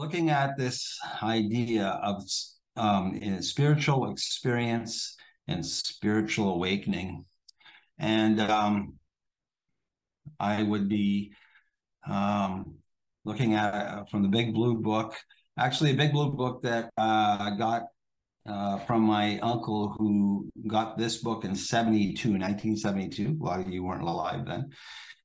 looking at this idea of um, spiritual experience and spiritual awakening, and um, I would be um, looking at uh, from the Big Blue Book. Actually, a Big Blue Book that uh, I got uh, from my uncle who got this book in 72, 1972. A lot of you weren't alive then.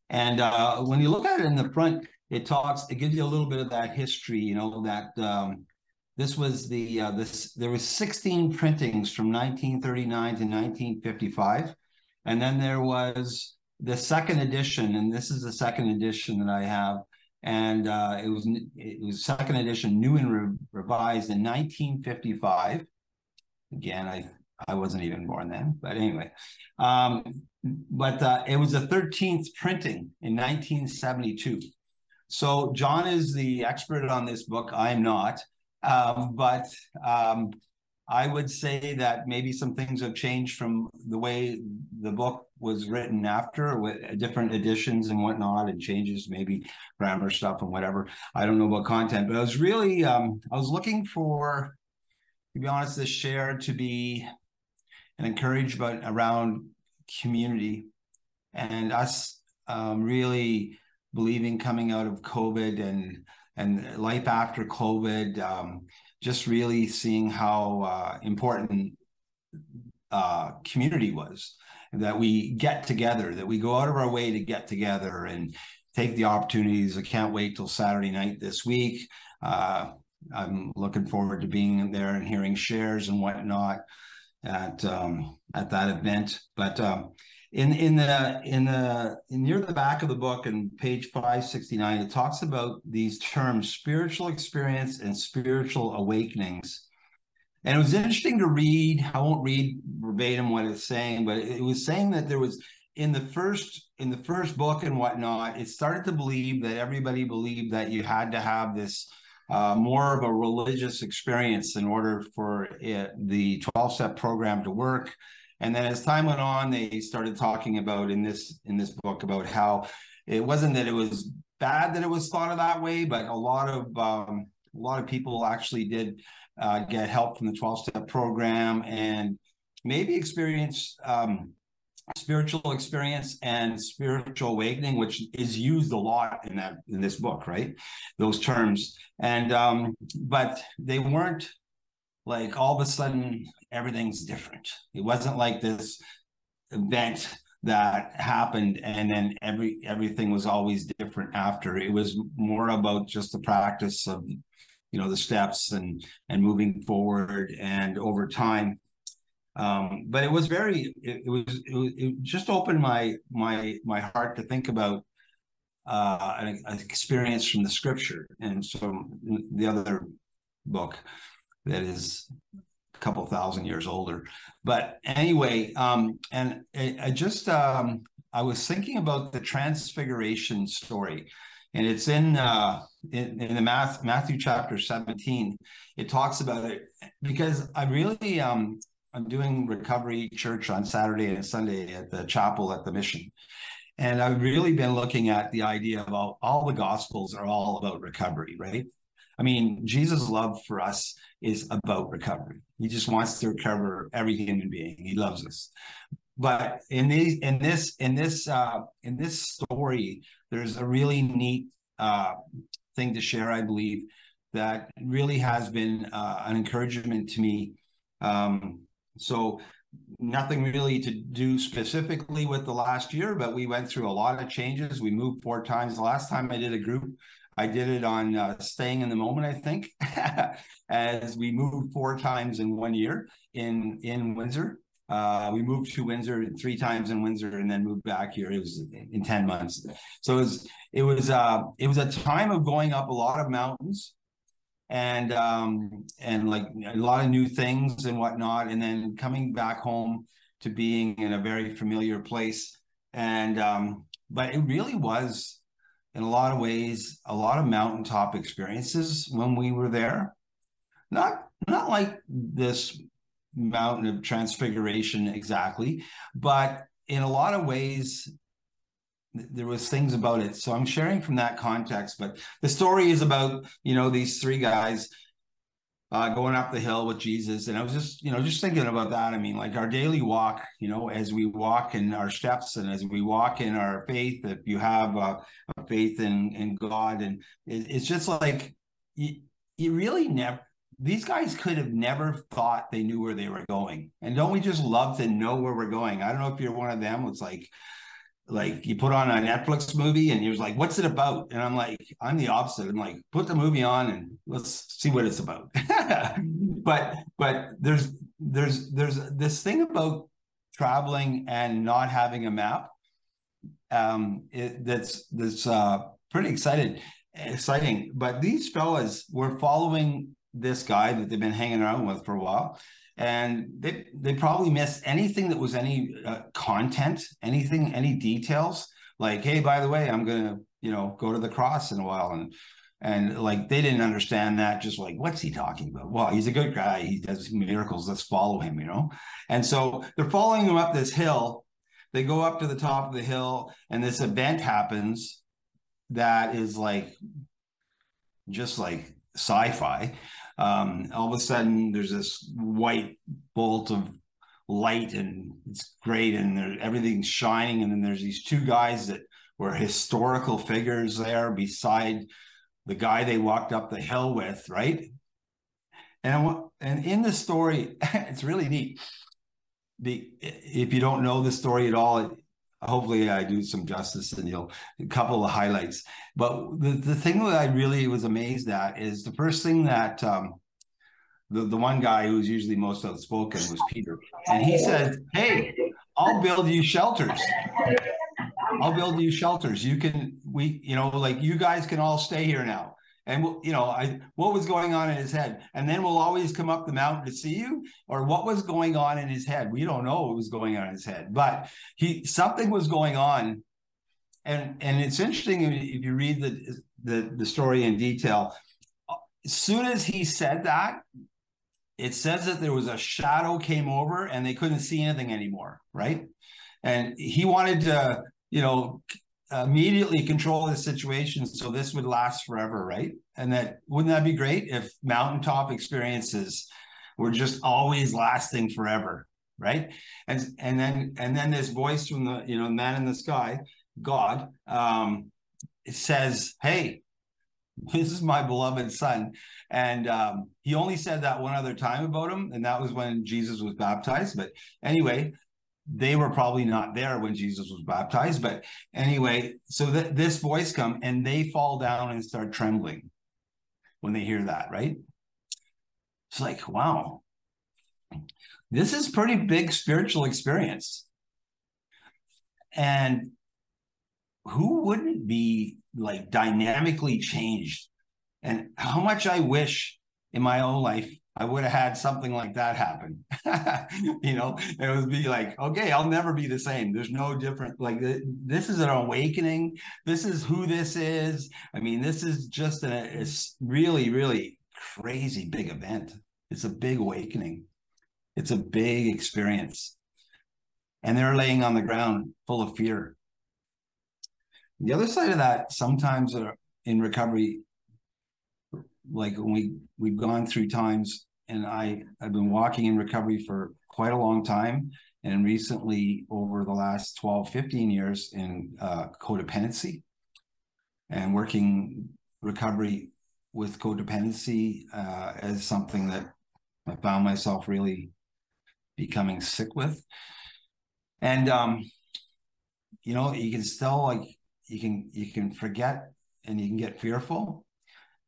And uh, when you look at it in the front, it talks, it gives you a little bit of that history, you know, that um, this was the, uh, this, there was 16 printings from 1939 to 1955. And then there was the second edition, and this is the second edition that I have. And uh, it was it was second edition, new and re- revised in 1955. Again, I I wasn't even born then, but anyway. Um, but uh, it was the 13th printing in 1972. So John is the expert on this book. I'm not. Um, but um, I would say that maybe some things have changed from the way the book was written after with different editions and whatnot and changes, maybe grammar stuff and whatever. I don't know about content, but I was really, um, I was looking for, to be honest, this share to be an encouragement around community and us um, really believing coming out of COVID and and life after COVID, um, just really seeing how uh, important uh, community was. That we get together, that we go out of our way to get together and take the opportunities. I can't wait till Saturday night this week. Uh, I'm looking forward to being there and hearing shares and whatnot at um, at that event. But um, in in the in the in near the back of the book and page 569 it talks about these terms spiritual experience and spiritual awakenings. And it was interesting to read i won't read verbatim what it's saying but it was saying that there was in the first in the first book and whatnot it started to believe that everybody believed that you had to have this uh, more of a religious experience in order for it, the 12 step program to work and then as time went on, they started talking about in this in this book about how it wasn't that it was bad that it was thought of that way, but a lot of um, a lot of people actually did uh, get help from the 12 step program and maybe experience um, spiritual experience and spiritual awakening which is used a lot in that in this book right? Those terms. And um but they weren't like all of a sudden everything's different. It wasn't like this event that happened and then every everything was always different after. It was more about just the practice of you know the steps and and moving forward and over time. Um, but it was very it, it was it, it just opened my my my heart to think about uh, an, an experience from the scripture and so the other book that is couple thousand years older. But anyway, um, and I, I just um, I was thinking about the Transfiguration story, and it's in uh, in, in the Math, Matthew chapter seventeen. It talks about it because I really um, I'm doing recovery church on Saturday and Sunday at the chapel at the mission. And I've really been looking at the idea of all, all the gospels are all about recovery, right? I mean, Jesus' love for us is about recovery. He just wants to recover every human being. He loves us. But in these, in this, in this, uh, in this story, there's a really neat uh, thing to share. I believe that really has been uh, an encouragement to me. Um, so nothing really to do specifically with the last year, but we went through a lot of changes. We moved four times. The last time I did a group I did it on uh, staying in the moment, I think, as we moved four times in one year in in Windsor. Uh, we moved to Windsor three times in Windsor and then moved back here. It was in 10 months. So it was it was uh, it was a time of going up a lot of mountains and um, and like a lot of new things and whatnot, and then coming back home to being in a very familiar place. And um, but it really was in a lot of ways a lot of mountaintop experiences when we were there. Not not like this mountain of transfiguration exactly but in a lot of ways there was things about it. So i'm sharing from that context but the story is about you know these three guys uh, going up the hill with jesus. And i was just you know just thinking about that. I mean like our daily walk you know as we walk in our steps and as we walk in our faith if you have a, a faith in in god and it, it's just like you, you really never these guys could have never thought they knew where they were going. And don't we just love to know where we're going? I don't know if you're one of them. It's like like you put on a Netflix movie and you're like, what's it about? And I'm like, I'm the opposite. I'm like, put the movie on and let's see what it's about. but but there's there's there's this thing about traveling and not having a map um it, that's that's uh pretty excited exciting but these fellas were following this guy that they've been hanging around with for a while and they they probably missed anything that was any uh, content, anything, any details. Like, hey, by the way, I'm gonna you know go to the cross in a while, and and like they didn't understand that. Just like, what's he talking about? Well, he's a good guy. He does miracles. Let's follow him, you know. And so they're following him up this hill. They go up to the top of the hill, and this event happens that is like just like sci-fi um, all of a sudden there's this white bolt of light and it's great and everything's shining. And then there's these two guys that were historical figures there beside the guy they walked up the hill with right? And and in the story it's really neat. The if you don't know the story at all hopefully I do some justice and you'll a couple of highlights. But the, the thing that I really was amazed at is the first thing that um, the, the one guy who's usually most outspoken was Peter. And he said, Hey, I'll build you shelters. I'll build you shelters. You can, we, you know, like you guys can all stay here now and you know I, what was going on in his head? And then we'll always come up the mountain to see you or what was going on in his head? We don't know what was going on in his head but he something was going on. And and it's interesting if you read the the, the story in detail. As soon as he said that it says that there was a shadow came over and they couldn't see anything anymore right? And he wanted to you know immediately control the situation so this would last forever right? And that wouldn't that be great if mountaintop experiences were just always lasting forever right? And and then and then this voice from the you know man in the sky god um says hey this is my beloved son. And um, he only said that one other time about him and that was when jesus was baptized but anyway they were probably not there when Jesus was baptized. But anyway, so that this voice come and they fall down and start trembling when they hear that, right? It's like, wow, this is pretty big spiritual experience. And who wouldn't be like dynamically changed? And how much I wish in my own life I would have had something like that happen. you know, it would be like, okay, I'll never be the same. There's no different. Like this is an awakening. This is who this is. I mean, this is just a it's really, really crazy big event. It's a big awakening. It's a big experience. And they're laying on the ground full of fear. The other side of that, sometimes uh, in recovery, like when we we've gone through times and I I've been walking in recovery for quite a long time and recently over the last 12 15 years in uh, codependency and working recovery with codependency uh, as something that I found myself really becoming sick with. And um you know you can still like you can you can forget and you can get fearful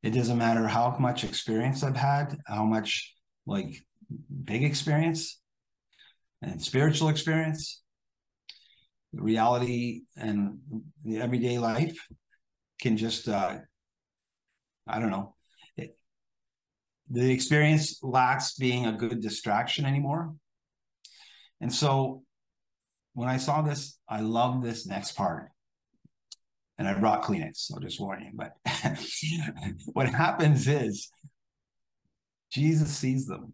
it doesn't matter how much experience I've had, how much like big experience and spiritual experience, reality and the everyday life can just uh I don't know. It, the experience lacks being a good distraction anymore. And so when I saw this, I love this next part and I brought Kleenex. I'll just warn you. But what happens is Jesus sees them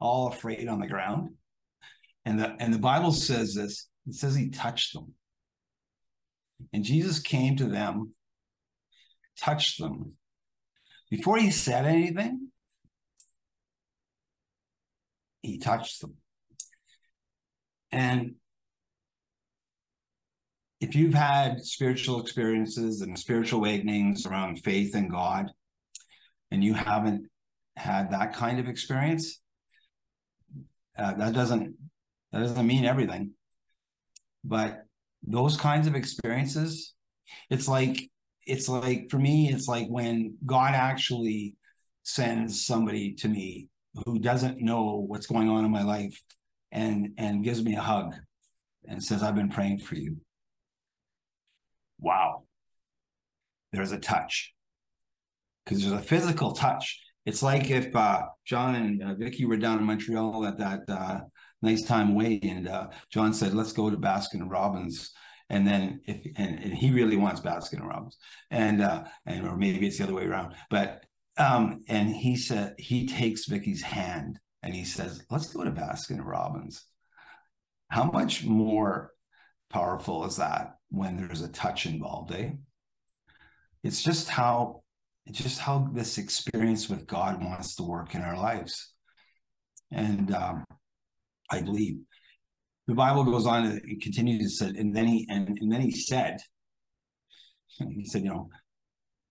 all afraid on the ground. And the and the Bible says this, it says he touched them. And Jesus came to them, touched them. Before he said anything, he touched them. And if you've had spiritual experiences and spiritual awakenings around faith in God, and you haven't had that kind of experience, uh, that doesn't that doesn't mean everything. But those kinds of experiences, it's like it's like for me, it's like when God actually sends somebody to me who doesn't know what's going on in my life and and gives me a hug and says, I've been praying for you. Wow. There's a touch. Because there's a physical touch. It's like if uh, John and uh, Vicky were down in Montreal at that uh, nice time away, and uh, John said, "Let's go to Baskin Robbins." And then if and, and he really wants Baskin Robbins, and uh, and or maybe it's the other way around. But um, and he said he takes Vicky's hand and he says, "Let's go to Baskin Robbins." How much more powerful is that when there's a touch involved, eh? It's just how it's just how this experience with God wants to work in our lives. And um, I believe the Bible goes on and continues to say, and then he and, and then he said, he said, you know,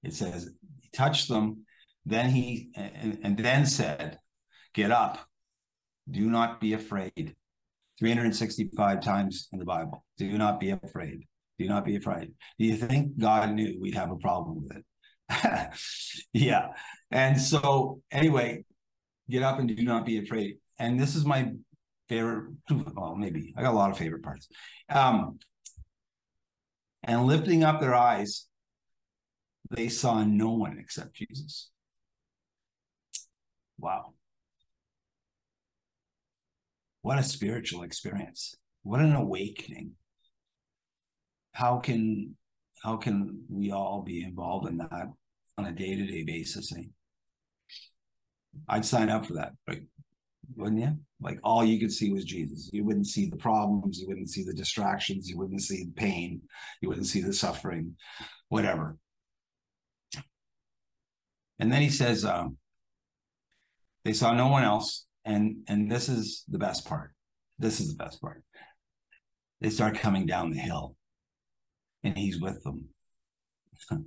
it says he touched them, then he and, and then said, Get up, do not be afraid. 365 times in the Bible. Do not be afraid. Do not be afraid. Do you think God knew we'd have a problem with it? yeah. And so, anyway, get up and do not be afraid. And this is my favorite, well, maybe I got a lot of favorite parts. Um, and lifting up their eyes, they saw no one except Jesus. Wow. What a spiritual experience. What an awakening. How can how can we all be involved in that on a day-to-day basis? Eh? I'd sign up for that, right? Wouldn't you? Like all you could see was Jesus. You wouldn't see the problems, you wouldn't see the distractions, you wouldn't see the pain, you wouldn't see the suffering, whatever. And then he says, um, they saw no one else and and this is the best part this is the best part they start coming down the hill and he's with them.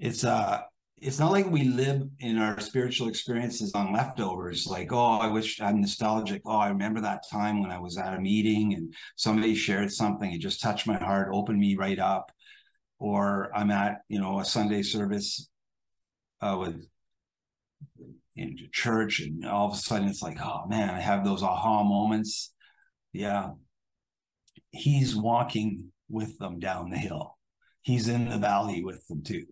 It's uh it's not like we live in our spiritual experiences on leftovers like oh i wish i'm nostalgic. Oh i remember that time when i was at a meeting and somebody shared something. It just touched my heart opened me right up. Or i'm at you know a sunday service uh, with into church and all of a sudden it's like oh man i have those aha moments. Yeah he's walking with them down the hill. He's in the valley with them too.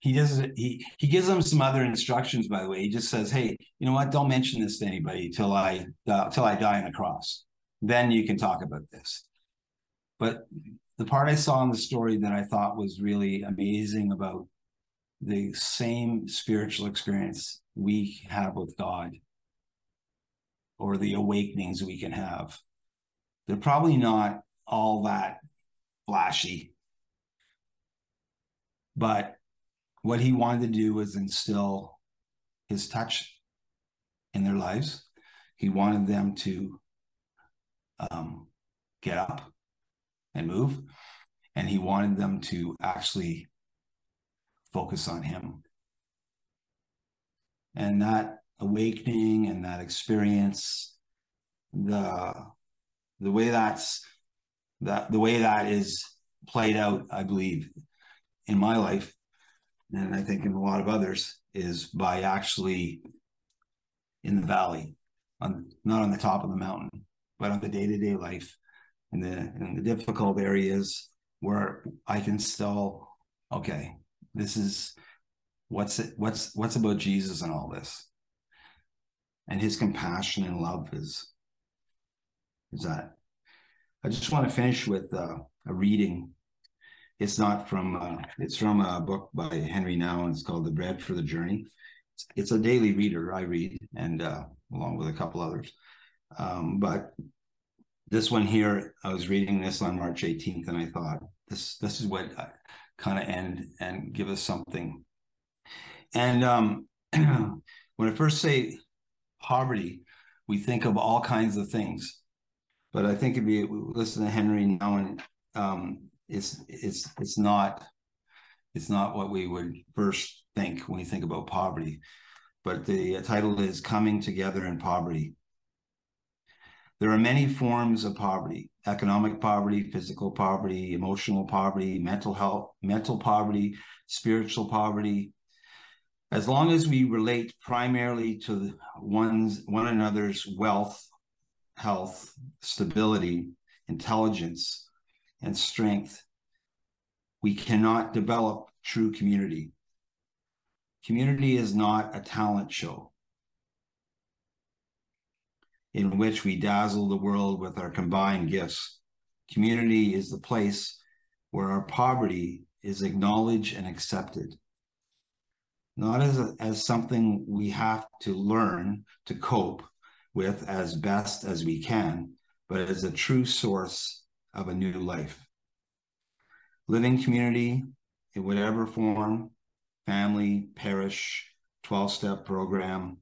He does he he gives them some other instructions by the way. He just says hey you know what? Don't mention this to anybody till i uh, till i die on the cross. Then you can talk about this. But the part i saw in the story that i thought was really amazing about the same spiritual experience we have with God or the awakenings we can have. They're probably not all that flashy. But what he wanted to do was instill his touch in their lives. He wanted them to um, get up and move. And he wanted them to actually focus on him. And that awakening and that experience, the the way that's that the way that is played out, I believe, in my life, and I think in a lot of others, is by actually in the valley, on not on the top of the mountain, but on the day to day life, in the in the difficult areas where I can still okay, this is what's it what's what's about Jesus and all this. And his compassion and love is is that. I just want to finish with uh, a reading. It's not from uh, it's from a book by Henry Nouwen. It's called The Bread for the Journey. It's, it's a daily reader I read, and uh, along with a couple others. Um, but this one here, I was reading this on March 18th, and I thought this this is what kind of end and give us something. And um, when I first say poverty, we think of all kinds of things. But I think if you listen to Henry Nouwen, and um, it's it's it's not it's not what we would first think when we think about poverty. But the title is "Coming Together in Poverty." There are many forms of poverty: economic poverty, physical poverty, emotional poverty, mental health, mental poverty, spiritual poverty, as long as we relate primarily to one's one another's wealth, health, stability, intelligence, and strength, we cannot develop true community. Community is not a talent show in which we dazzle the world with our combined gifts. Community is the place where our poverty is acknowledged and accepted not as, a, as something we have to learn to cope with as best as we can, but as a true source of a new life. Living community in whatever form, family, parish, 12 step program,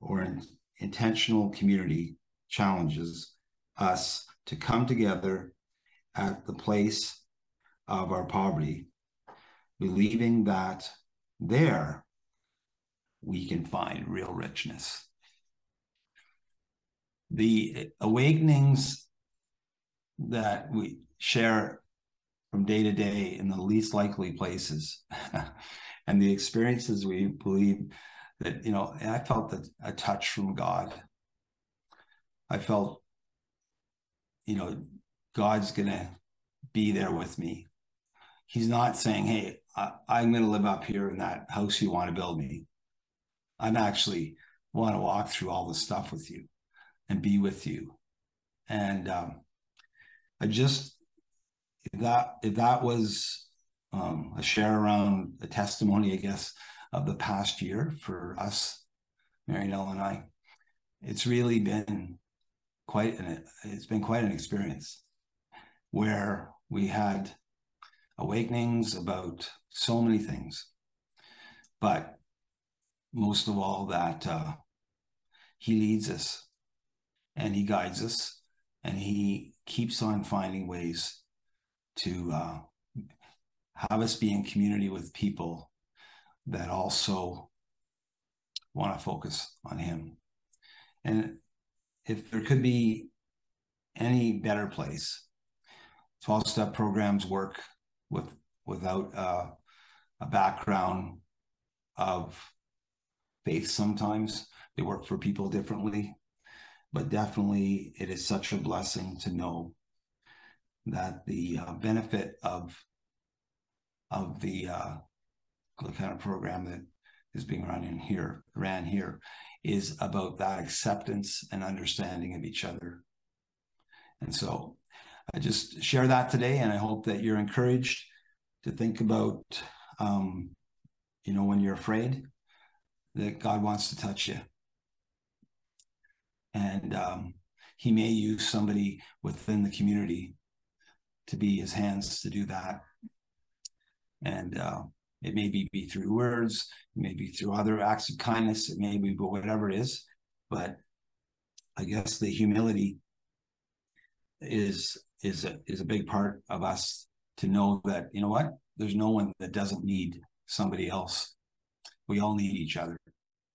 or in intentional community challenges us to come together at the place of our poverty, believing that there we can find real richness. The awakenings that we share from day to day in the least likely places and the experiences we believe that, you know, I felt that a touch from God. I felt, you know, God's to be there with me. He's not saying, hey, I, am to live up here in that house you want to build me. I'm actually want to walk through all the stuff with you and be with you. And um, I just if that if that was um, a share around a testimony, I guess, of the past year for us, Mary Nell and I, it's really been quite an it's been quite an experience where we had awakenings about so many things. But most of all, that uh, He leads us and He guides us and He keeps on finding ways to uh, have us be in community with people that also want to focus on Him. And if there could be any better place, 12 step programs work with without uh, a background of faith sometimes they work for people differently but definitely it is such a blessing to know that the uh, benefit of of the uh, program that is being run in here ran here is about that acceptance and understanding of each other. And so I just share that today, and I hope that you're encouraged to think about, um, you know, when you're afraid, that God wants to touch you, and um, He may use somebody within the community to be His hands to do that, and uh, it may be, be through words, it may be through other acts of kindness, it may be, but whatever it is, but I guess the humility is is a, is a big part of us to know that you know what? There's no one that doesn't need somebody else. We all need each other